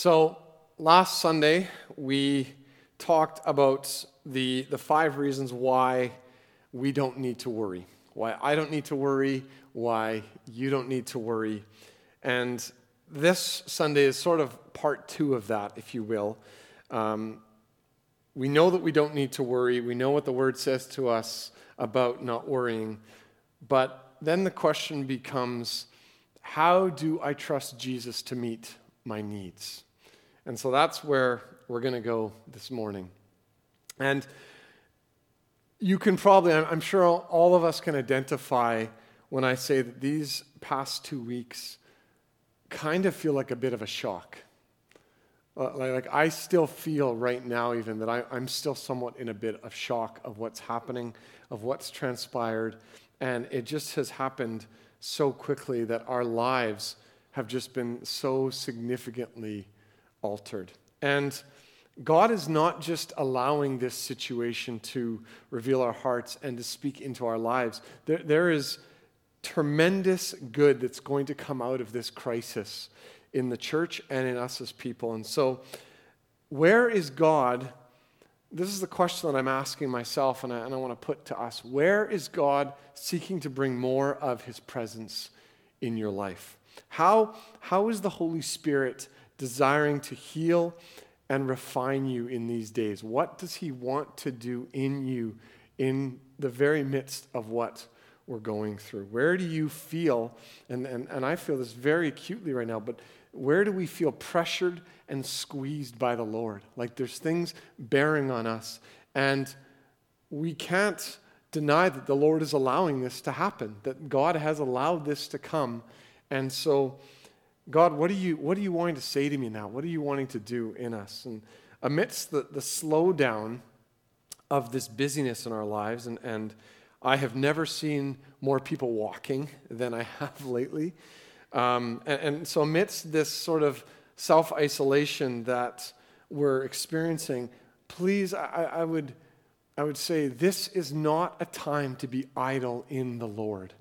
So, last Sunday, we talked about the, the five reasons why we don't need to worry. Why I don't need to worry, why you don't need to worry. And this Sunday is sort of part two of that, if you will. Um, we know that we don't need to worry. We know what the word says to us about not worrying. But then the question becomes how do I trust Jesus to meet my needs? And so that's where we're going to go this morning. And you can probably, I'm sure all of us can identify when I say that these past two weeks kind of feel like a bit of a shock. Uh, like, I still feel right now, even that I, I'm still somewhat in a bit of shock of what's happening, of what's transpired. And it just has happened so quickly that our lives have just been so significantly altered. And God is not just allowing this situation to reveal our hearts and to speak into our lives. There, there is tremendous good that's going to come out of this crisis in the church and in us as people. And so, where is God? This is the question that I'm asking myself, and I, and I want to put to us. Where is God seeking to bring more of his presence in your life? How, how is the Holy Spirit desiring to heal and refine you in these days? What does He want to do in you in the very midst of what we're going through? Where do you feel, and, and, and I feel this very acutely right now, but where do we feel pressured and squeezed by the Lord? Like there's things bearing on us, and we can't deny that the Lord is allowing this to happen, that God has allowed this to come. And so, God, what are you, what are you wanting to say to me now? What are you wanting to do in us? And amidst the, the slowdown of this busyness in our lives, and, and I have never seen more people walking than I have lately. Um, and, and so, amidst this sort of self isolation that we're experiencing, please, I, I, would, I would say this is not a time to be idle in the Lord.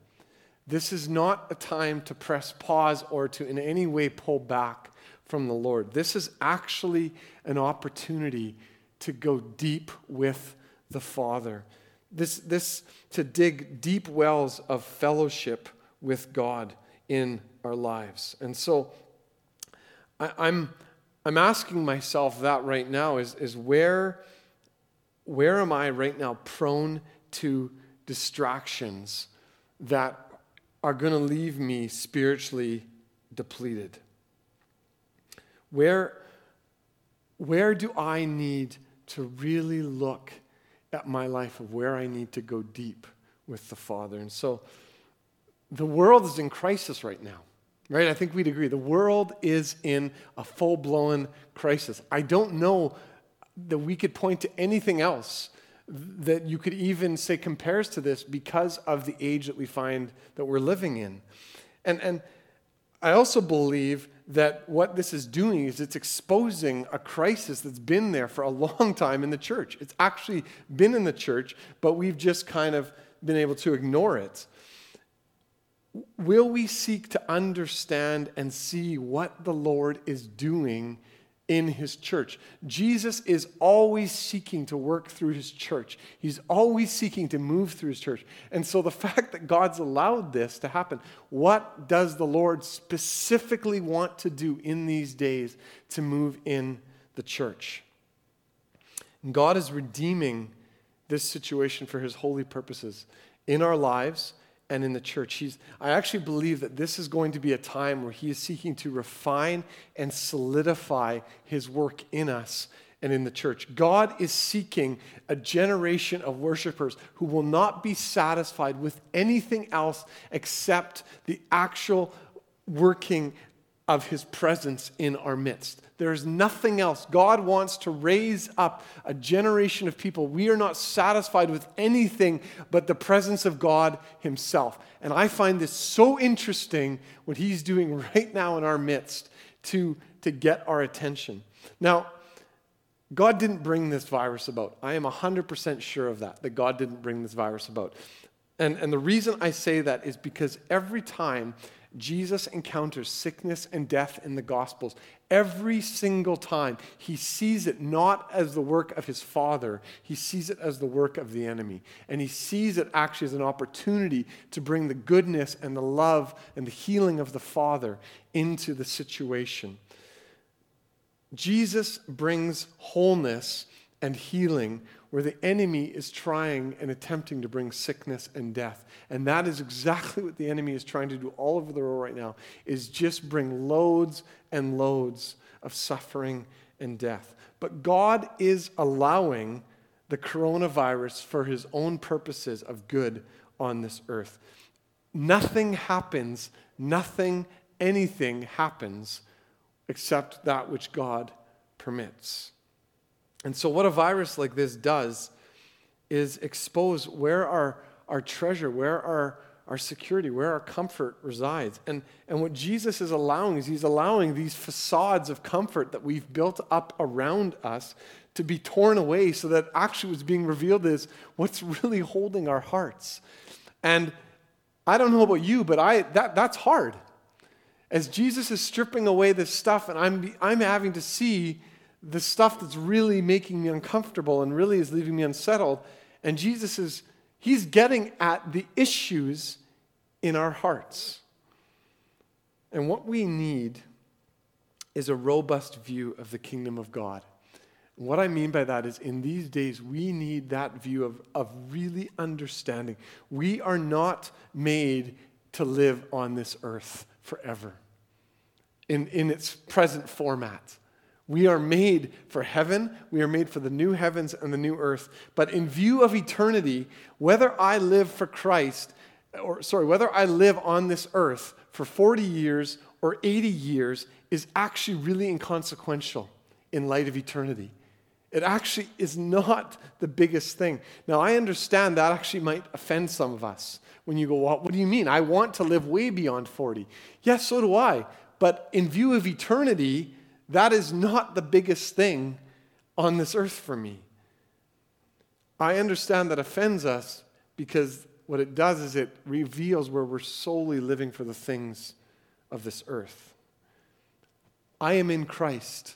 This is not a time to press pause or to in any way pull back from the Lord. This is actually an opportunity to go deep with the Father. This, this to dig deep wells of fellowship with God in our lives. And so I, I'm, I'm asking myself that right now is, is where, where am I right now prone to distractions that are going to leave me spiritually depleted? Where, where do I need to really look at my life of where I need to go deep with the Father? And so the world is in crisis right now, right? I think we'd agree. The world is in a full blown crisis. I don't know that we could point to anything else that you could even say compares to this because of the age that we find that we're living in. And, and I also believe that what this is doing is it's exposing a crisis that's been there for a long time in the church. It's actually been in the church, but we've just kind of been able to ignore it. Will we seek to understand and see what the Lord is doing in his church. Jesus is always seeking to work through his church. He's always seeking to move through his church. And so the fact that God's allowed this to happen, what does the Lord specifically want to do in these days to move in the church? And God is redeeming this situation for his holy purposes in our lives and in the church. He's, I actually believe that this is going to be a time where he is seeking to refine and solidify his work in us and in the church. God is seeking a generation of worshipers who will not be satisfied with anything else except the actual working of his presence in our midst. There is nothing else. God wants to raise up a generation of people. We are not satisfied with anything but the presence of God himself. And I find this so interesting what he's doing right now in our midst to, to get our attention. Now, God didn't bring this virus about. I am 100% sure of that, that God didn't bring this virus about. And, and the reason I say that is because every time Jesus encounters sickness and death in the Gospels. Every single time, he sees it not as the work of his Father, he sees it as the work of the enemy. And he sees it actually as an opportunity to bring the goodness and the love and the healing of the Father into the situation. Jesus brings wholeness and healing where the enemy is trying and attempting to bring sickness and death. And that is exactly what the enemy is trying to do all over the world right now is just bring loads and loads of suffering and death. But God is allowing the coronavirus for his own purposes of good on this earth. Nothing happens, nothing, anything happens except that which God permits. And so, what a virus like this does is expose where our, our treasure, where our, our security, where our comfort resides. And, and what Jesus is allowing is he's allowing these facades of comfort that we've built up around us to be torn away so that actually what's being revealed is what's really holding our hearts. And I don't know about you, but I, that, that's hard. As Jesus is stripping away this stuff, and I'm, I'm having to see the stuff that's really making me uncomfortable and really is leaving me unsettled. And Jesus is, he's getting at the issues in our hearts. And what we need is a robust view of the kingdom of God. what I mean by that is in these days, we need that view of, of really understanding. We are not made to live on this earth forever in, in its present format. We are made for heaven. We are made for the new heavens and the new earth. But in view of eternity, whether I live for Christ, or sorry, whether I live on this earth for 40 years or 80 years is actually really inconsequential in light of eternity. It actually is not the biggest thing. Now, I understand that actually might offend some of us when you go, well, What do you mean? I want to live way beyond 40. Yes, so do I. But in view of eternity, that is not the biggest thing on this earth for me. I understand that offends us because what it does is it reveals where we're solely living for the things of this earth. I am in Christ,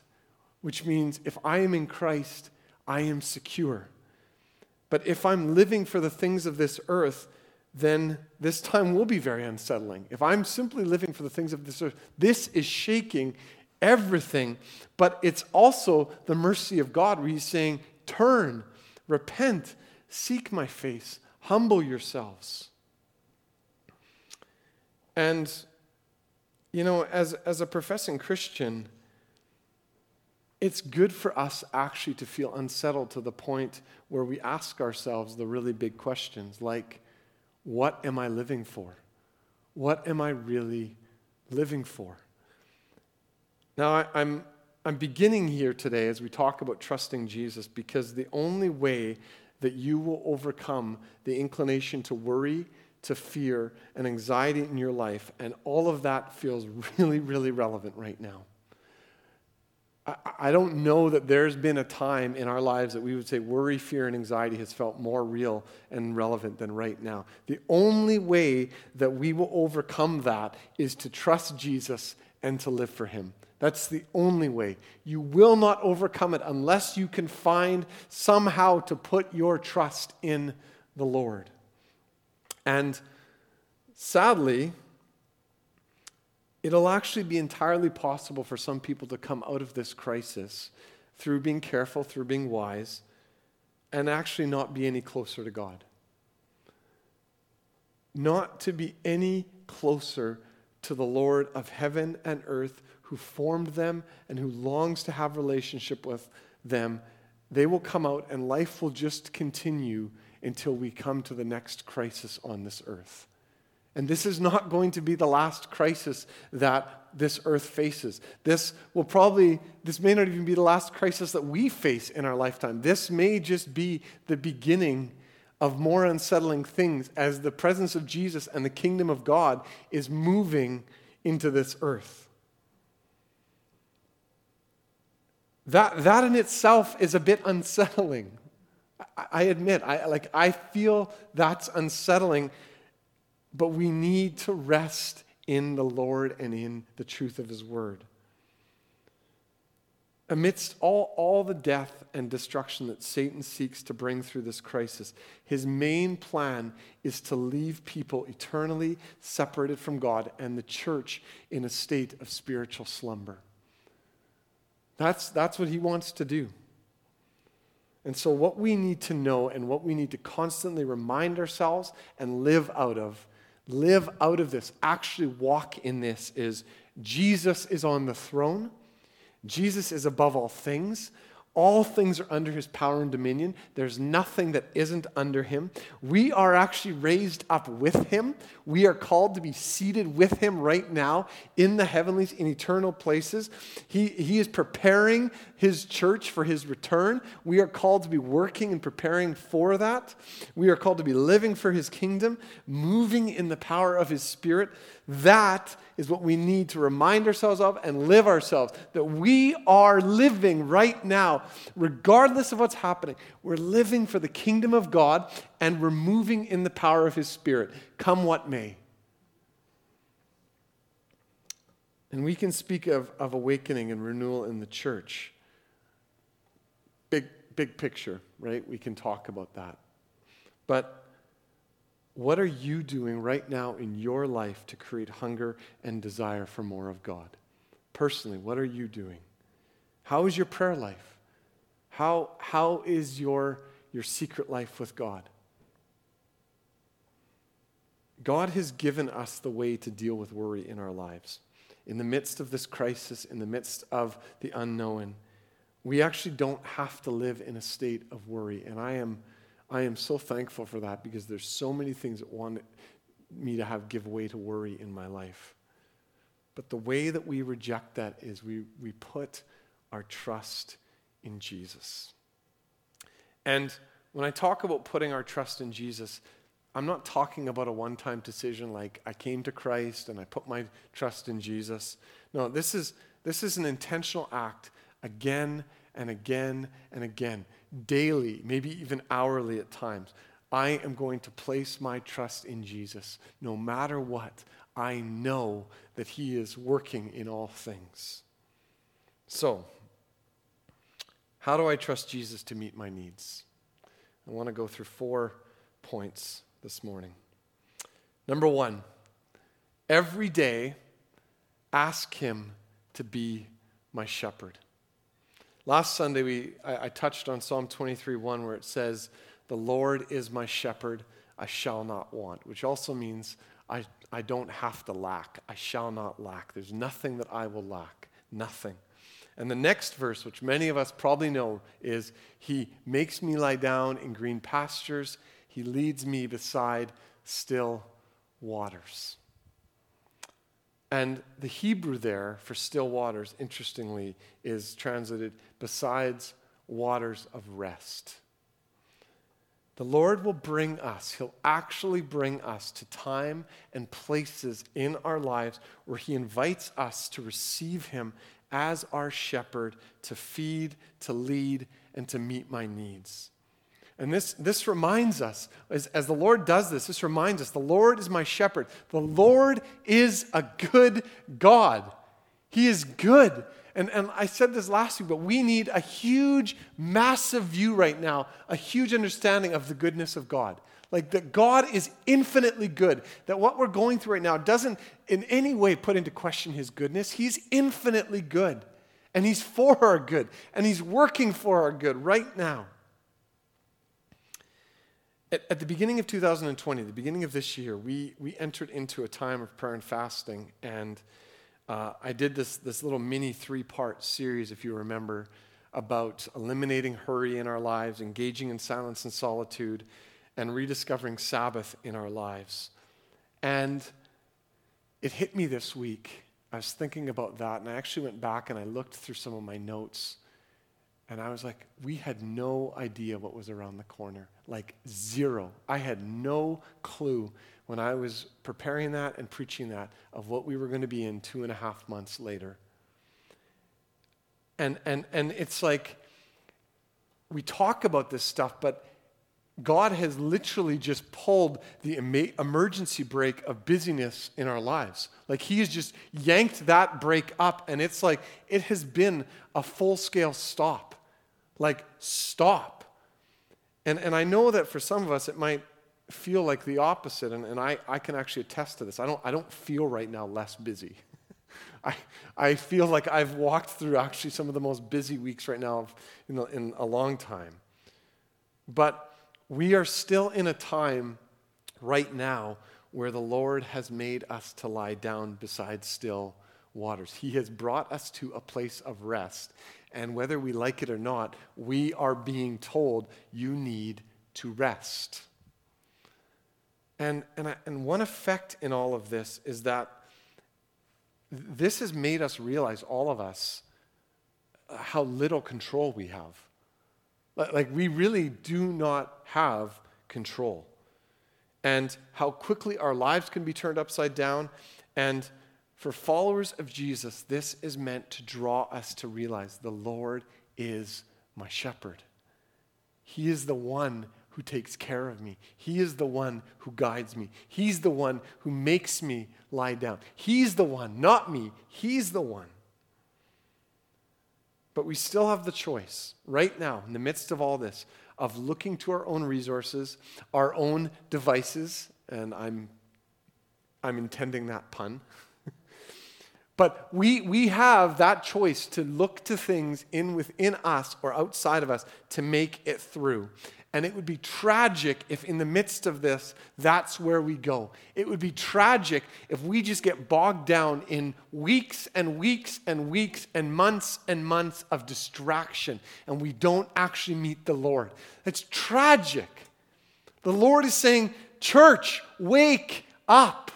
which means if I am in Christ, I am secure. But if I'm living for the things of this earth, then this time will be very unsettling. If I'm simply living for the things of this earth, this is shaking everything. But it's also the mercy of God where He's saying, Turn, repent, seek my face, humble yourselves. And, you know, as, as a professing Christian, it's good for us actually to feel unsettled to the point where we ask ourselves the really big questions like, what am I living for? What am I really living for? Now, I, I'm, I'm beginning here today as we talk about trusting Jesus because the only way that you will overcome the inclination to worry, to fear, and anxiety in your life, and all of that feels really, really relevant right now. I don't know that there's been a time in our lives that we would say worry, fear, and anxiety has felt more real and relevant than right now. The only way that we will overcome that is to trust Jesus and to live for Him. That's the only way. You will not overcome it unless you can find somehow to put your trust in the Lord. And sadly, it'll actually be entirely possible for some people to come out of this crisis through being careful, through being wise, and actually not be any closer to God. Not to be any closer to the Lord of heaven and earth who formed them and who longs to have relationship with them, they will come out and life will just continue until we come to the next crisis on this earth. And this is not going to be the last crisis that this earth faces. This will probably, this may not even be the last crisis that we face in our lifetime. This may just be the beginning of more unsettling things as the presence of Jesus and the kingdom of God is moving into this earth. That, that in itself is a bit unsettling. I, admit, I, like, I feel that's unsettling, but we need to rest in the Lord and in the truth of his word. Amidst all, all the death and destruction that Satan seeks to bring through this crisis, his main plan is to leave people eternally separated from God and the church in a state of spiritual slumber. That's, that's what he wants to do. And so, what we need to know and what we need to constantly remind ourselves and live out of, live out of this, actually walk in this, is Jesus is on the throne. Jesus is above all things. All things are under his power and dominion. There's nothing that isn't under him. We are actually raised up with him. We are called to be seated with him right now in the heavenlies, in eternal places. He, he is preparing his church for his return. We are called to be working and preparing for that. We are called to be living for his kingdom, moving in the power of his spirit. That is what we need to remind ourselves of and live ourselves. That we are living right now, regardless of what's happening. We're living for the kingdom of God and we're moving in the power of His Spirit, come what may. And we can speak of, of awakening and renewal in the church. Big, big picture, right? We can talk about that. But what are you doing right now in your life to create hunger and desire for more of God? Personally, what are you doing? How is your prayer life? How, how is your, your secret life with God? God has given us the way to deal with worry in our lives. In the midst of this crisis, in the midst of the unknown, we actually don't have to live in a state of worry. And I am I am so thankful for that because there's so many things that want me to have give way to worry in my life. But the way that we reject that is we, we put our trust in Jesus. And when I talk about putting our trust in Jesus, I'm not talking about a one time decision like I came to Christ and I put my trust in Jesus. No, this is, this is an intentional act again and again and again daily, maybe even hourly at times. I am going to place my trust in Jesus. No matter what, I know that He is working in all things. So, how do I trust Jesus to meet my needs? I want to go through four points this morning. Number one, every day, ask Him to be my shepherd. Last Sunday, we, I, I touched on Psalm 23 1, where it says, The Lord is my shepherd, I shall not want, which also means I, I don't have to lack. I shall not lack. There's nothing that I will lack. Nothing. And the next verse, which many of us probably know, is He makes me lie down in green pastures, He leads me beside still waters. And the Hebrew there for still waters, interestingly, is translated besides waters of rest. The Lord will bring us, He'll actually bring us to time and places in our lives where He invites us to receive Him as our shepherd, to feed, to lead, and to meet my needs. And this, this reminds us, as, as the Lord does this, this reminds us the Lord is my shepherd. The Lord is a good God. He is good. And, and I said this last week, but we need a huge, massive view right now, a huge understanding of the goodness of God. Like that God is infinitely good, that what we're going through right now doesn't in any way put into question his goodness. He's infinitely good, and he's for our good, and he's working for our good right now. At, at, the beginning of 2020, the beginning of this year, we, we entered into a time of prayer and fasting. And uh, I did this, this little mini three part series, if you remember, about eliminating hurry in our lives, engaging in silence and solitude, and rediscovering Sabbath in our lives. And it hit me this week. I was thinking about that, and I actually went back and I looked through some of my notes. And I was like, we had no idea what was around the corner. Like, zero. I had no clue when I was preparing that and preaching that of what we were going to be in two and a half months later. And, and, and it's like, we talk about this stuff, but God has literally just pulled the emergency brake of busyness in our lives. Like He has just yanked that brake up, and it's like it has been a full scale stop. Like, stop. And, and I know that for some of us, it might feel like the opposite, and, and I, I can actually attest to this. I don't, I don't feel right now less busy. I, I feel like I've walked through actually some of the most busy weeks right now in, in a long time. But we are still in a time right now where the Lord has made us to lie down beside still waters. He has brought us to a place of rest. And whether we like it or not, we are being told you need to rest. And, and, and one effect in all of this is that this has made us realize, all of us, how little control we have. Like, we really do not have control. And how quickly our lives can be turned upside down. And for followers of Jesus, this is meant to draw us to realize the Lord is my shepherd. He is the one who takes care of me. He is the one who guides me. He's the one who makes me lie down. He's the one, not me. He's the one. But we still have the choice right now, in the midst of all this, of looking to our own resources, our own devices, and I'm, I'm intending that pun. but we, we have that choice to look to things in within us or outside of us to make it through. And it would be tragic if, in the midst of this, that's where we go. It would be tragic if we just get bogged down in weeks and weeks and weeks and months and months of distraction and we don't actually meet the Lord. It's tragic. The Lord is saying, Church, wake up.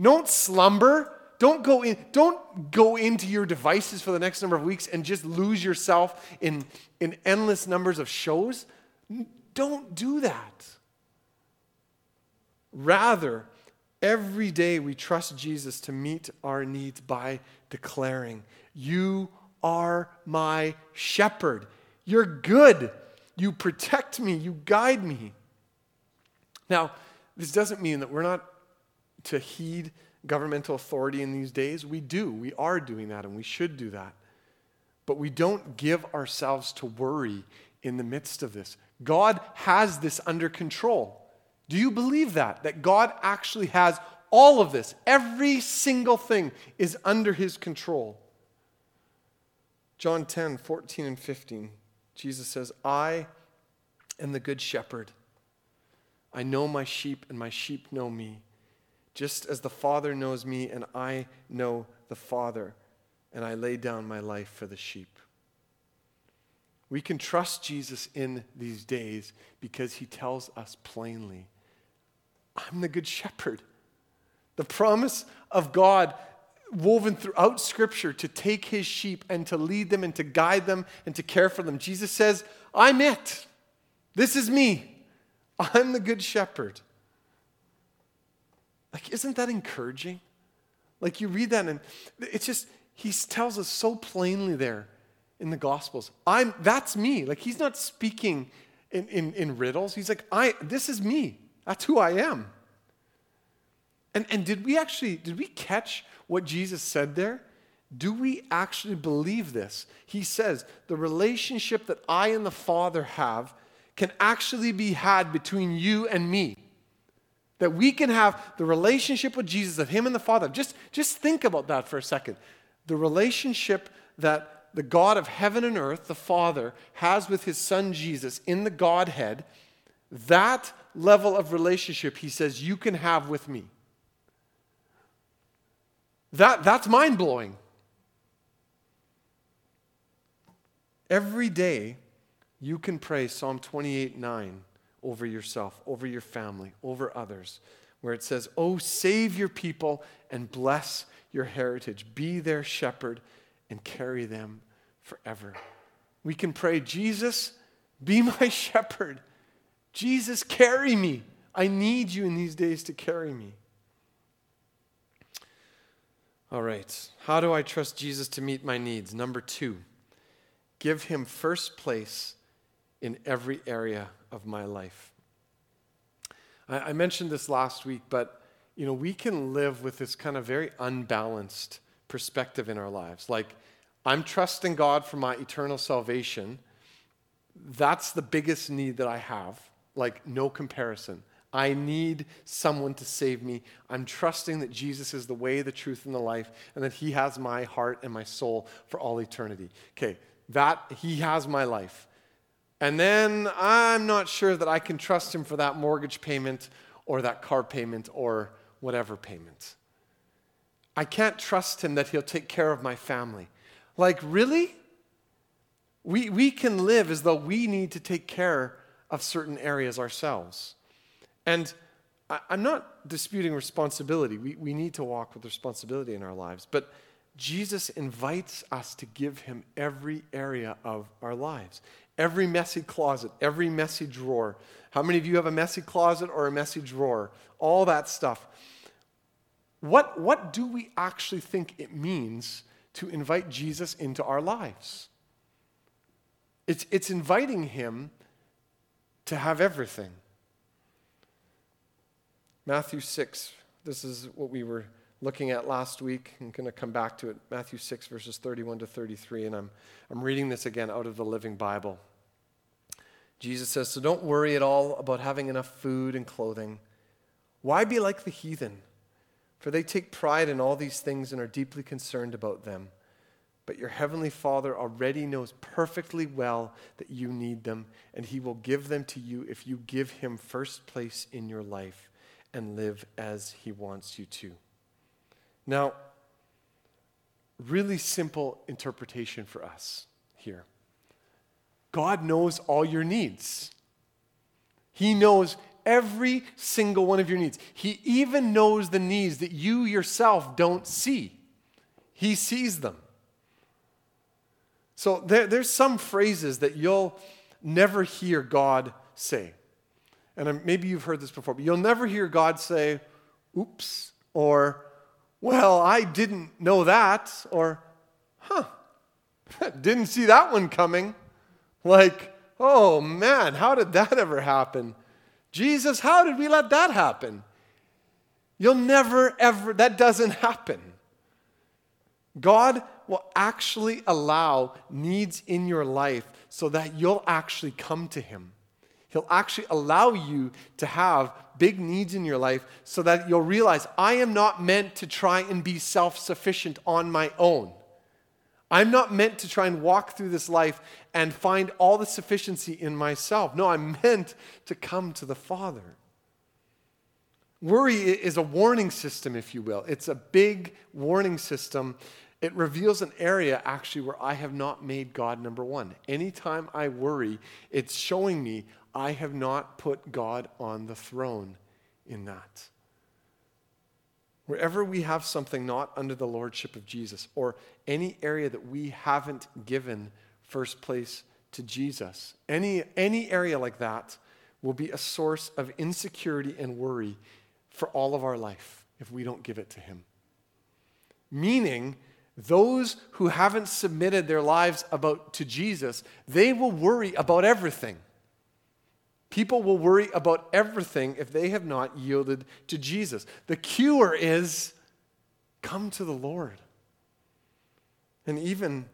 Don't slumber. Don't go in, don't go into your devices for the next number of weeks and just lose yourself in, in endless numbers of shows. Don't do that. Rather, every day we trust Jesus to meet our needs by declaring, You are my shepherd. You're good. You protect me. You guide me. Now, this doesn't mean that we're not to heed governmental authority in these days. We do. We are doing that, and we should do that. But we don't give ourselves to worry in the midst of this. God has this under control. Do you believe that? That God actually has all of this, every single thing is under his control. John 10, 14 and 15, Jesus says, I am the good shepherd. I know my sheep, and my sheep know me, just as the Father knows me, and I know the Father, and I lay down my life for the sheep. We can trust Jesus in these days because he tells us plainly, I'm the good shepherd. The promise of God woven throughout Scripture to take his sheep and to lead them and to guide them and to care for them. Jesus says, I'm it. This is me. I'm the good shepherd. Like, isn't that encouraging? Like, you read that and it's just, he tells us so plainly there in the Gospels. I'm, that's me. Like, he's not speaking in, in, in riddles. He's like, I, this is me. That's who I am. And, and did we actually, did we catch what Jesus said there? Do we actually believe this? He says, the relationship that I and the Father have can actually be had between you and me. That we can have the relationship with Jesus, of Him and the Father. Just, just think about that for a second. The relationship that the God of heaven and earth, the Father, has with his Son Jesus in the Godhead, that level of relationship, he says, you can have with me. That, that's mind blowing. Every day, you can pray Psalm 28 9 over yourself, over your family, over others, where it says, Oh, save your people and bless your heritage. Be their shepherd and carry them forever. We can pray, Jesus, be my shepherd. Jesus, carry me. I need you in these days to carry me. All right. How do I trust Jesus to meet my needs? Number two, give him first place in every area of my life. I, I mentioned this last week, but you know, we can live with this kind of very unbalanced perspective in our lives. Like, I'm trusting God for my eternal salvation. That's the biggest need that I have, like, no comparison. I need someone to save me. I'm trusting that Jesus is the way, the truth, and the life, and that He has my heart and my soul for all eternity. Okay, that He has my life. And then I'm not sure that I can trust Him for that mortgage payment or that car payment or whatever payment. I can't trust Him that He'll take care of my family. Like, really? We, we can live as though we need to take care of certain areas ourselves. And I, am not disputing responsibility. We, we need to walk with responsibility in our lives. But Jesus invites us to give him every area of our lives. Every messy closet, every messy drawer. How many of you have a messy closet or a messy drawer? All that stuff. What, what do we actually think it means to invite Jesus into our lives? It's, it's inviting him to have everything. Matthew 6, this is what we were looking at last week. I'm going to come back to it. Matthew 6, verses 31 to 33. And I'm, I'm reading this again out of the Living Bible. Jesus says, So don't worry at all about having enough food and clothing. Why be like the heathen? For they take pride in all these things and are deeply concerned about them. But your heavenly Father already knows perfectly well that you need them, and he will give them to you if you give him first place in your life and live as He wants you to. Now, really simple interpretation for us here God knows all your needs, He knows every single one of your needs. He even knows the needs that you yourself don't see, He sees them. So there, there's some phrases that you'll never hear God say and maybe you've heard this before, but you'll never hear God say, oops, or, well, I didn't know that, or, huh, didn't see that one coming. Like, oh man, how did that ever happen? Jesus, how did we let that happen? You'll never, ever, that doesn't happen. God will actually allow needs in your life so that you'll actually come to Him. He'll actually allow you to have big needs in your life so that you'll realize I am not meant to try and be self sufficient on my own. I'm not meant to try and walk through this life and find all the sufficiency in myself. No, I'm meant to come to the Father. Worry is a warning system, if you will. It's a big warning system. It reveals an area actually where I have not made God number one. Anytime I worry, it's showing me I have not put God on the throne in that. Wherever we have something not under the lordship of Jesus, or any area that we haven't given first place to Jesus, any, any area like that will be a source of insecurity and worry for all of our life if we don't give it to Him. Meaning, those who haven't submitted their lives about to Jesus, they will worry about everything. People will worry about everything if they have not yielded to Jesus. The cure is come to the Lord. And even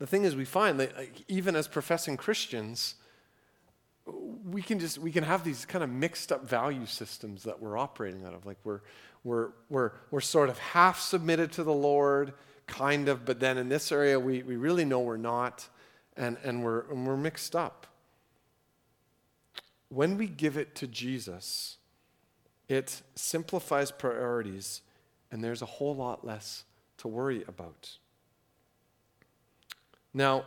the thing is, we find that even as professing Christians, we can just we can have these kind of mixed up value systems that we're operating out of. Like we're we're we're we're sort of half submitted to the Lord, kind of, but then in this area we, we really know we're not, and, and we're and we're mixed up when we give it to Jesus, it simplifies priorities and there's a whole lot less to worry about. Now,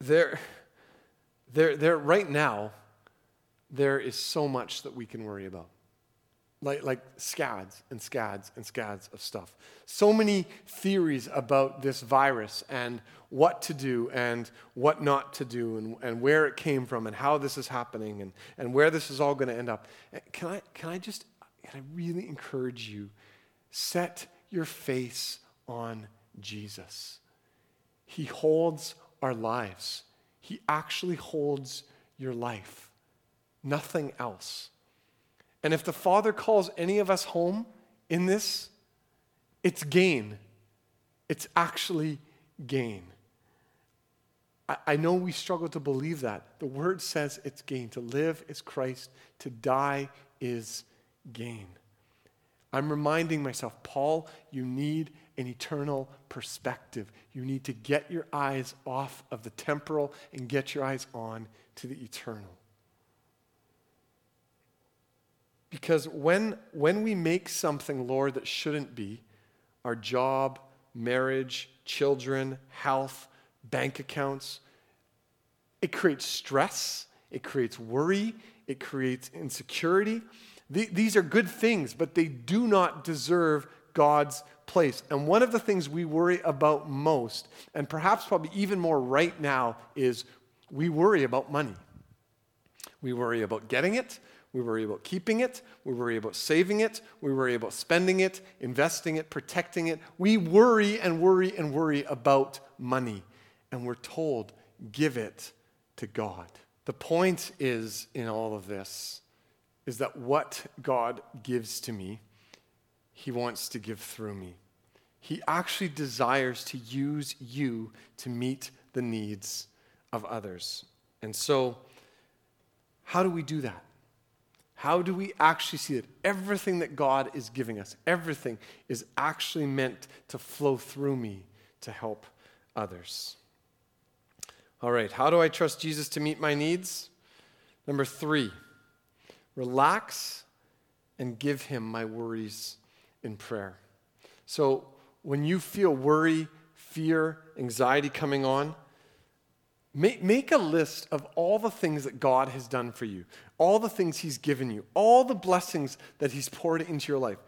there, there, there, right now, there is so much that we can worry about like, like scads and scads and scads of stuff. So many theories about this virus and what to do and what not to do and, and where it came from and how this is happening and, and where this is all going to end up. Eh, can I, can I just, can I really encourage you, set your face on Jesus. He holds our lives. He actually holds your life, nothing else. And if the Father calls any of us home in this, it's gain. It's actually gain. I, I know we struggle to believe that. The Word says it's gain. To live is Christ, to die is gain. I'm reminding myself, Paul, you need an eternal perspective. You need to get your eyes off of the temporal and get your eyes on to the eternal. Because when, when we make something, Lord, that shouldn't be, our job, marriage, children, health, bank accounts, it creates stress, it creates worry, it creates insecurity. These are good things, but they do not deserve God's place. And one of the things we worry about most, and perhaps probably even more right now, is we worry about money. We worry about getting it. We worry about keeping it. We worry about saving it. We worry about spending it, investing it, protecting it. We worry and worry and worry about money. And we're told, give it to God. The point is in all of this is that what God gives to me, He wants to give through me. He actually desires to use you to meet the needs of others. And so, how do we do that? How do we actually see that everything that God is giving us, everything is actually meant to flow through me to help others? All right, how do I trust Jesus to meet my needs? Number three, relax and give him my worries in prayer. So when you feel worry, fear, anxiety coming on, make, make a list of all the things that God has done for you, all the things he's given you, all the blessings that he's poured into your life.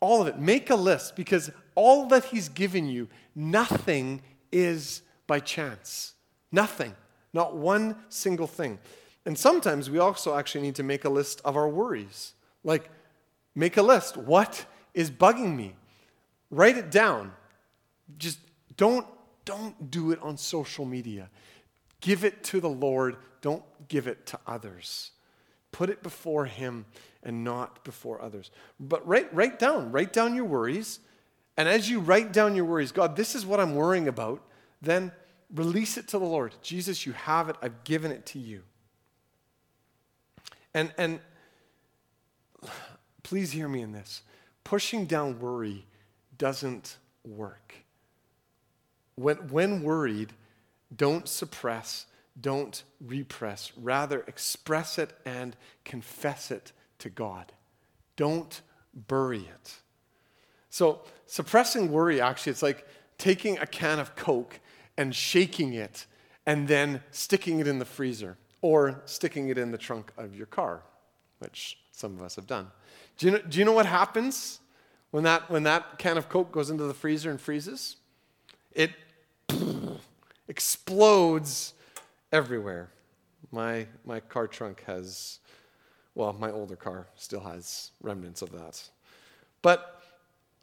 All of it. Make a list because all that he's given you, nothing is by chance. Nothing. Not one single thing. And sometimes we also actually need to make a list of our worries. Like, make a list. What is bugging me? Write it down. Just don't, don't do it on social media. Give it to the Lord. Don't give it to others. Put it before Him and not before others. But write, write down. Write down your worries. And as you write down your worries, God, this is what I'm worrying about, then release it to the Lord. Jesus, you have it. I've given it to you. And, and please hear me in this. Pushing down worry doesn't work. When, when worried, don't suppress, don't repress. Rather, express it and confess it to God. Don't bury it. So, suppressing worry actually, it's like taking a can of Coke and shaking it and then sticking it in the freezer or sticking it in the trunk of your car, which some of us have done. Do you know, do you know what happens when that, when that can of Coke goes into the freezer and freezes? It explodes everywhere. My, my car trunk has, well, my older car still has remnants of that. But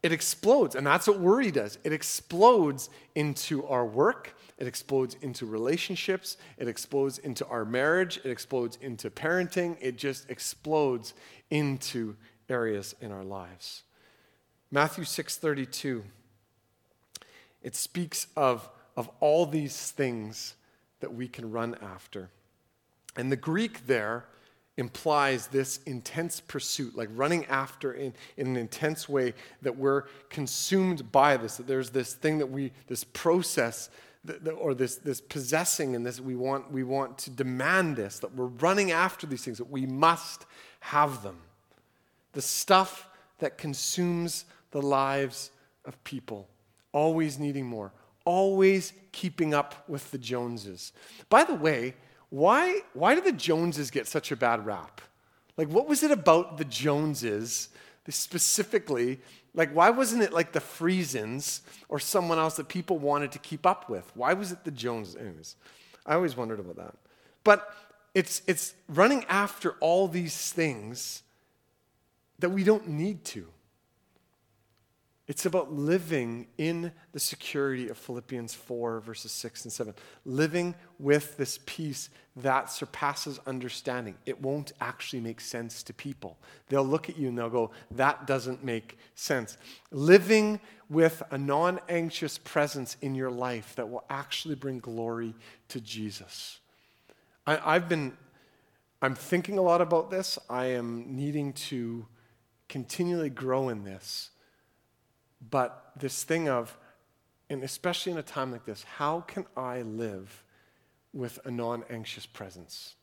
it explodes. And that's what worry does it explodes into our work, it explodes into relationships, it explodes into our marriage, it explodes into parenting, it just explodes into areas in our lives. Matthew 6:32 it speaks of, of all these things that we can run after. And the Greek there implies this intense pursuit, like running after in, in an intense way, that we're consumed by this, that there's this thing that we, this process, or this, this possessing and this, we want, we want to demand this, that we're running after these things, that we must have them. The stuff that consumes the lives of people, always needing more, always keeping up with the Joneses. By the way, why, why did the Joneses get such a bad rap? Like, what was it about the Joneses specifically? Like, why wasn't it like the Friesens or someone else that people wanted to keep up with? Why was it the Joneses? Anyways, I always wondered about that. But it's, it's running after all these things that we don't need to. It's about living in the security of Philippians 4, verses 6 and 7. Living with this peace that surpasses understanding. It won't actually make sense to people. They'll look at you and they'll go, that doesn't make sense. Living with a non anxious presence in your life that will actually bring glory to Jesus. I, have been, I'm thinking a lot about this. I am needing to continually grow in this. But this thing of, and especially in a time like this, how can I live with a non anxious presence?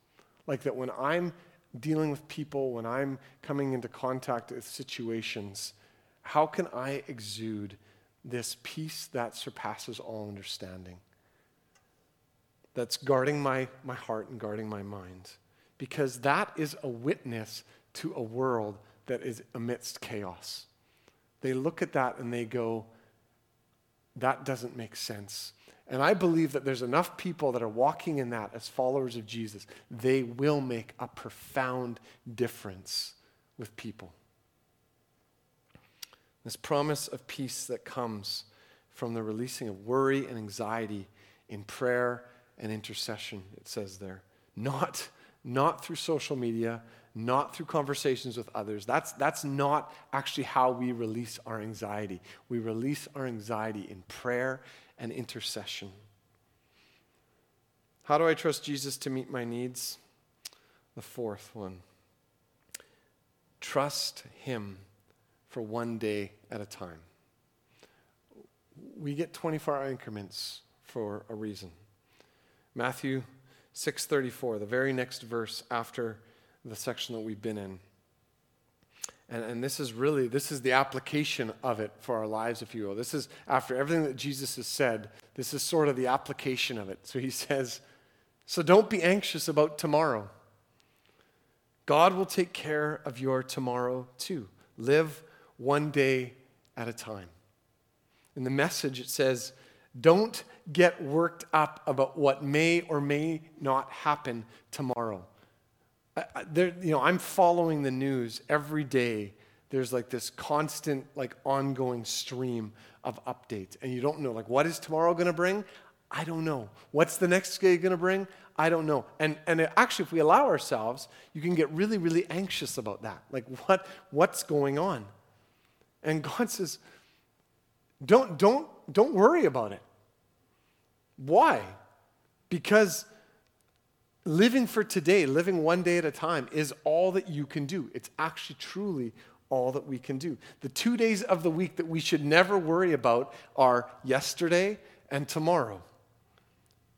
Like that when I'm dealing with people, when I'm coming into contact with situations, how can I exude this peace that surpasses all understanding? That's guarding my, my heart and guarding my mind. Because that is a witness to a world that is amidst chaos they look at that and they go, that doesn't make sense. And I believe that there's enough people that are walking in that as followers of Jesus. They will make a profound difference with people. This promise of peace that comes from the releasing of worry and anxiety in prayer and intercession, it says there. Not, not through social media, not through conversations with others. That's, that's not actually how we release our anxiety. We release our anxiety in prayer and intercession. How do I trust Jesus to meet my needs? The fourth one trust Him for one day at a time. We get 24 hour increments for a reason. Matthew 6:34, the very next verse after the section that we've been in. And, and this is really, this is the application of it for our lives, if you will. This is, after everything that Jesus has said, this is sort of the application of it. So he says, So don't be anxious about tomorrow. God will take care of your tomorrow too. Live one day at a time. In the message, it says, Don't get worked up about what may or may not happen tomorrow there, you know, I'm following the news every day. There's like this constant, like ongoing stream of updates, and you don't know, like, what is tomorrow going to bring? I don't know. What's the next day going to bring? I don't know. And, and actually, if we allow ourselves, you can get really, really anxious about that. Like, what, what's going on? And God says, don't, don't, don't worry about it. Why? Because living for today, living one day at a time, is all that you can do. It's actually truly all that we can do. The two days of the week that we should never worry about are yesterday and tomorrow.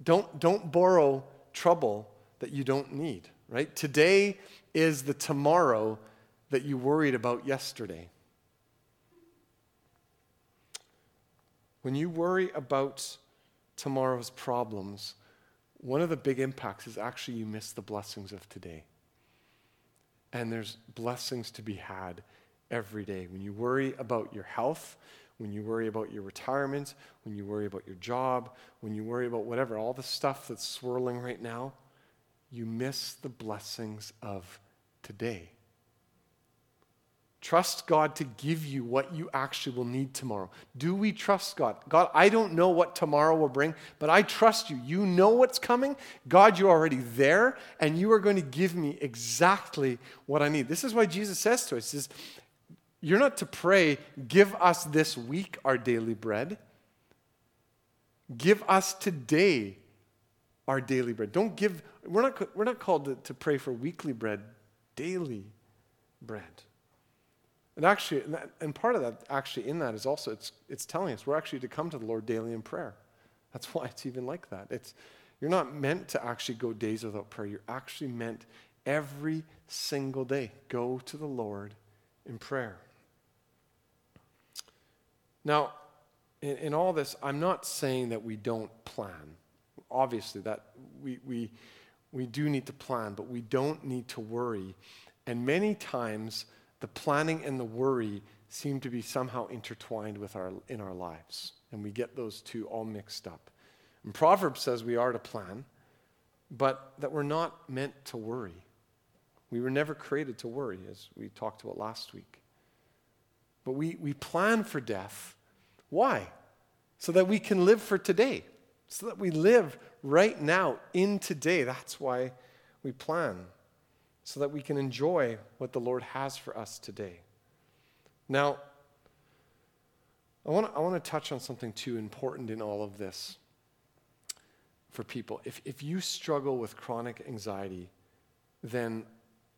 Don't, don't borrow trouble that you don't need, right? Today is the tomorrow that you worried about yesterday. When you worry about tomorrow's problems, one of the big impacts is actually you miss the blessings of today. And there's blessings to be had every day. When you worry about your health, when you worry about your retirement, when you worry about your job, when you worry about whatever, all the stuff that's swirling right now, you miss the blessings of today. Trust God to give you what you actually will need tomorrow. Do we trust God? God, I don't know what tomorrow will bring, but I trust you. You know what's coming. God, you're already there, and you are going to give me exactly what I need. This is why Jesus says to us, says, You're not to pray, give us this week our daily bread. Give us today our daily bread. Don't give, we're not, we're not called to, to pray for weekly bread, daily bread. And actually, and part of that, actually, in that is also it's, it's telling us we're actually to come to the Lord daily in prayer. That's why it's even like that. It's, you're not meant to actually go days without prayer. You're actually meant every single day go to the Lord in prayer. Now, in, in all this, I'm not saying that we don't plan. Obviously, that we, we, we do need to plan, but we don't need to worry. And many times, the planning and the worry seem to be somehow intertwined with our, in our lives. And we get those two all mixed up. And Proverbs says we are to plan, but that we're not meant to worry. We were never created to worry, as we talked about last week. but we, we plan for death. Why? So that we can live for today, so that we live right now in today. That's why we plan, so that we can enjoy what the Lord has for us today. Now, I want to I wanna touch on something too important in all of this for people. If, if you struggle with chronic anxiety, then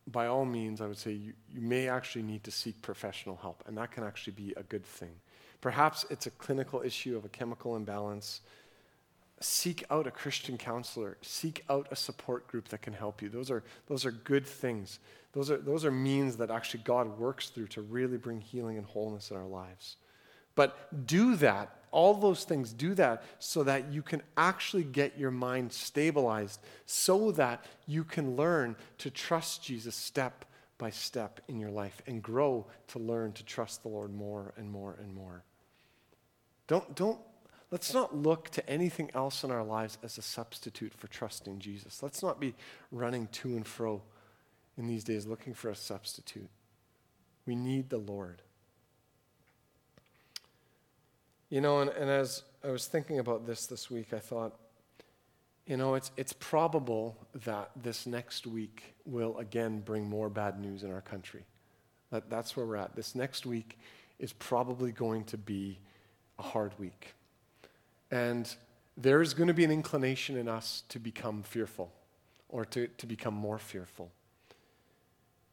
by all means, I would say you, you may actually need to seek professional help, and that can actually be a good thing. Perhaps it's a clinical issue of a chemical imbalance. Seek out a Christian counselor. Seek out a support group that can help you. Those are, those are good things. Those are, those are means that actually God works through to really bring healing and wholeness in our lives. But do that, all those things, do that so that you can actually get your mind stabilized, so that you can learn to trust Jesus step by step in your life and grow to learn to trust the Lord more and more and more. Don't, don't, let's not look to anything else in our lives as a substitute for trusting Jesus. Let's not be running to and fro in these days looking for a substitute. We need the Lord. You know, and, and as I was thinking about this this week, I thought, you know, it's, it's probable that this next week will again bring more bad news in our country. That, that's where we're at. This next week is probably going to be a hard week. And there's going to be an inclination in us to become fearful or to, to become more fearful.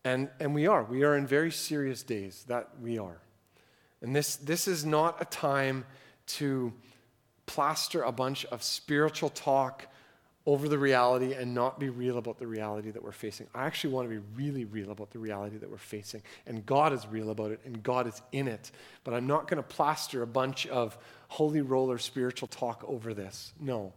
And, and we are. We are in very serious days. That we are. And this, this is not a time to plaster a bunch of spiritual talk over the reality and not be real about the reality that we're facing. I actually want to be really real about the reality that we're facing. And God is real about it and God is in it. But I'm not going to plaster a bunch of holy roller spiritual talk over this. No.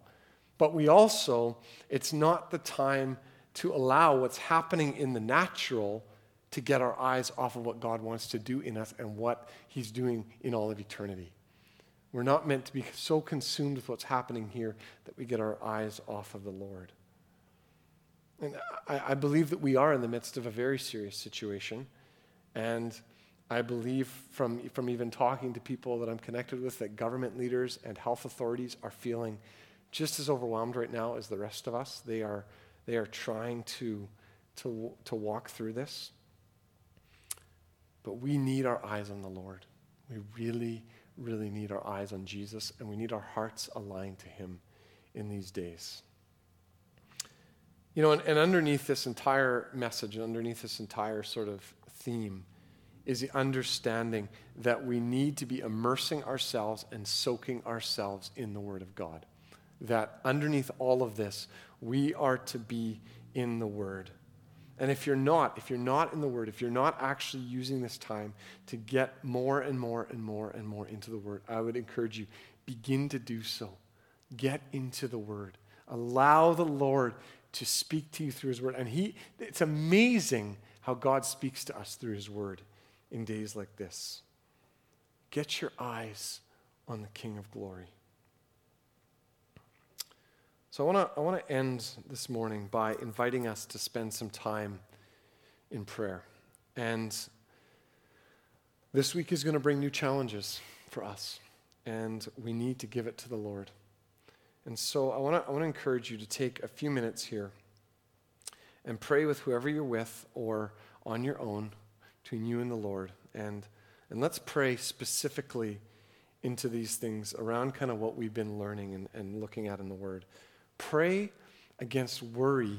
But we also, it's not the time to allow what's happening in the natural to get our eyes off of what God wants to do in us and what He's doing in all of eternity. We're not meant to be so consumed with what's happening here that we get our eyes off of the Lord. And I, I, believe that we are in the midst of a very serious situation. And I believe from, from even talking to people that I'm connected with that government leaders and health authorities are feeling just as overwhelmed right now as the rest of us. They are, they are trying to, to, to walk through this. But we need our eyes on the Lord. We really really need our eyes on Jesus and we need our hearts aligned to Him in these days. You know, and, and underneath this entire message, and underneath this entire sort of theme, is the understanding that we need to be immersing ourselves and soaking ourselves in the Word of God. That underneath all of this, we are to be in the Word. And if you're not, if you're not in the Word, if you're not actually using this time to get more and more and more and more into the Word, I would encourage you, begin to do so. Get into the Word. Allow the Lord to speak to you through His Word. And He, it's amazing how God speaks to us through His Word in days like this. Get your eyes on the King of Glory. So I want to I want to end this morning by inviting us to spend some time in prayer. And this week is going to bring new challenges for us, and we need to give it to the Lord. And so I want to I want to encourage you to take a few minutes here and pray with whoever you're with or on your own between you and the Lord. And and let's pray specifically into these things around kind of what we've been learning and, and looking at in the Word. Pray against worry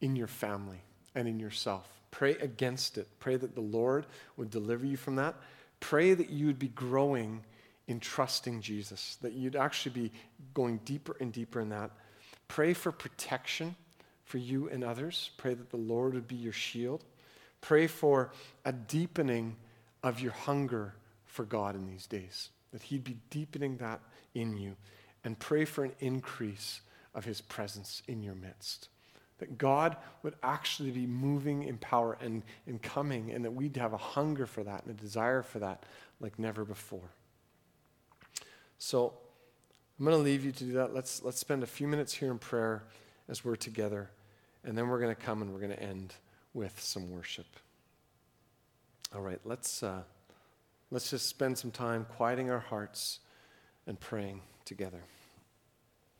in your family and in yourself. Pray against it. Pray that the Lord would deliver you from that. Pray that you would be growing in trusting Jesus, that you'd actually be going deeper and deeper in that. Pray for protection for you and others. Pray that the Lord would be your shield. Pray for a deepening of your hunger for God in these days, that He'd be deepening that in you. And pray for an increase of his presence in your midst. That God would actually be moving in power and, and coming, and that we'd have a hunger for that and a desire for that like never before. So I'm going to leave you to do that. Let's, let's spend a few minutes here in prayer as we're together, and then we're going to come and we're going to end with some worship. All right, let's, uh, let's just spend some time quieting our hearts and praying together.